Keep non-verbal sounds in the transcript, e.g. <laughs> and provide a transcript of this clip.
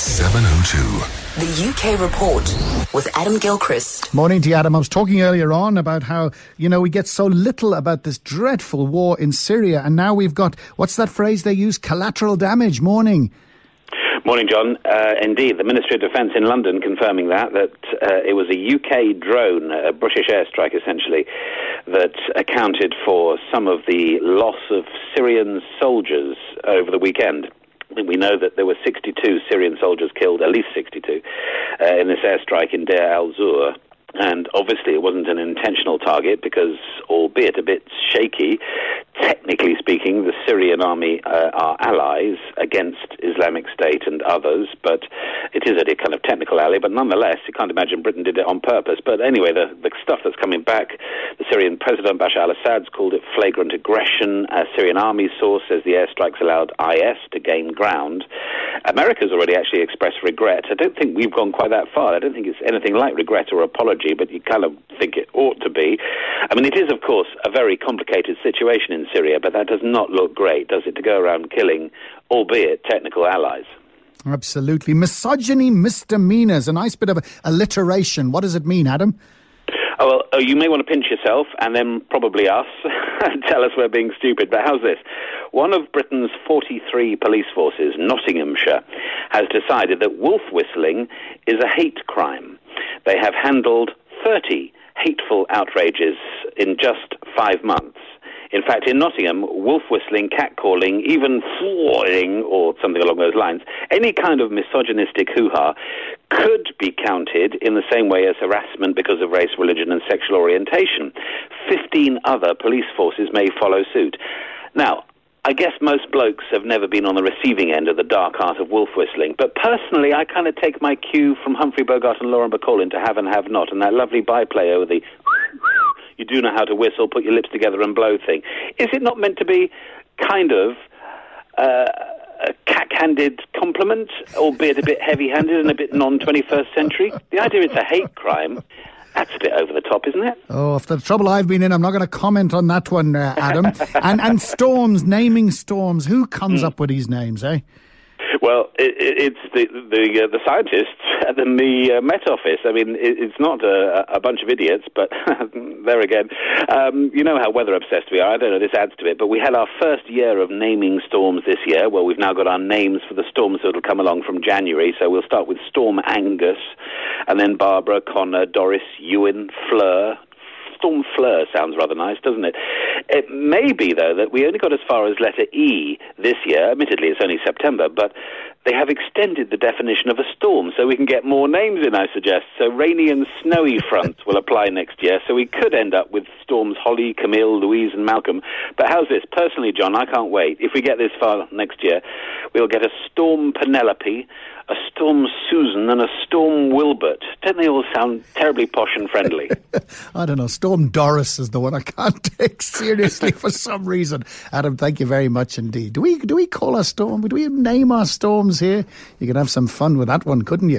702. The UK Report with Adam Gilchrist. Morning to you, Adam. I was talking earlier on about how, you know, we get so little about this dreadful war in Syria, and now we've got, what's that phrase they use? Collateral damage. Morning. Morning, John. Uh, indeed, the Ministry of Defence in London confirming that that uh, it was a UK drone, a British airstrike essentially, that accounted for some of the loss of Syrian soldiers over the weekend. We know that there were 62 Syrian soldiers killed, at least 62, uh, in this airstrike in Deir al-Zur. And obviously, it wasn't an intentional target because, albeit a bit shaky, technically speaking, the Syrian army uh, are allies against Islamic State and others, but it is a kind of technical ally. But nonetheless, you can't imagine Britain did it on purpose. But anyway, the, the stuff that's coming back, Syrian President Bashar al Assad's called it flagrant aggression. A Syrian army source says the airstrikes allowed IS to gain ground. America's already actually expressed regret. I don't think we've gone quite that far. I don't think it's anything like regret or apology, but you kind of think it ought to be. I mean, it is, of course, a very complicated situation in Syria, but that does not look great, does it, to go around killing, albeit technical allies? Absolutely. Misogyny misdemeanors, a nice bit of alliteration. What does it mean, Adam? Oh, well, oh, you may want to pinch yourself and then probably us and <laughs> tell us we're being stupid. But how's this? One of Britain's 43 police forces, Nottinghamshire, has decided that wolf whistling is a hate crime. They have handled 30 hateful outrages in just five months. In fact, in Nottingham, wolf whistling, catcalling, even flooring, or something along those lines, any kind of misogynistic hoo ha could be counted in the same way as harassment because of race, religion, and sexual orientation. Fifteen other police forces may follow suit. Now, I guess most blokes have never been on the receiving end of the dark art of wolf whistling, but personally, I kind of take my cue from Humphrey Bogart and Lauren Bacall into Have and Have Not, and that lovely byplay over the <laughs> you do know how to whistle, put your lips together and blow thing. Is it not meant to be kind of uh, a cack-handed compliment, albeit a bit heavy-handed and a bit non-21st century? The idea it's a hate crime. That's a bit over the top, isn't it? Oh, if the trouble I've been in, I'm not going to comment on that one, uh, Adam. <laughs> and and storms, naming storms. Who comes mm. up with these names, eh? Well, it, it's the the, uh, the scientists <laughs> at the uh, Met Office. I mean, it, it's not a, a, bunch of idiots, but <laughs> there again, um, you know how weather obsessed we are. I don't know. This adds to it, but we had our first year of naming storms this year. Well, we've now got our names for the storms that'll come along from January. So we'll start with Storm Angus, and then Barbara, Conor, Doris, Ewan, Fleur, Storm Fleur sounds rather nice, doesn't it? It may be, though, that we only got as far as letter E this year. Admittedly, it's only September, but they have extended the definition of a storm so we can get more names in, I suggest. So rainy and snowy fronts will apply next year, so we could end up with storms Holly, Kamil, Louise, and Malcolm. But how's this? Personally, John, I can't wait. If we get this far next year, we'll get a storm Penelope, a Storm Susan and a Storm Wilbert. Don't they all sound terribly posh and friendly? <laughs> I don't know. Storm Doris is the one I can't <laughs> take seriously for some reason. Adam, thank you very much indeed. Do we do we call our storm? Do we name our here? You could have some fun with that one, couldn't you?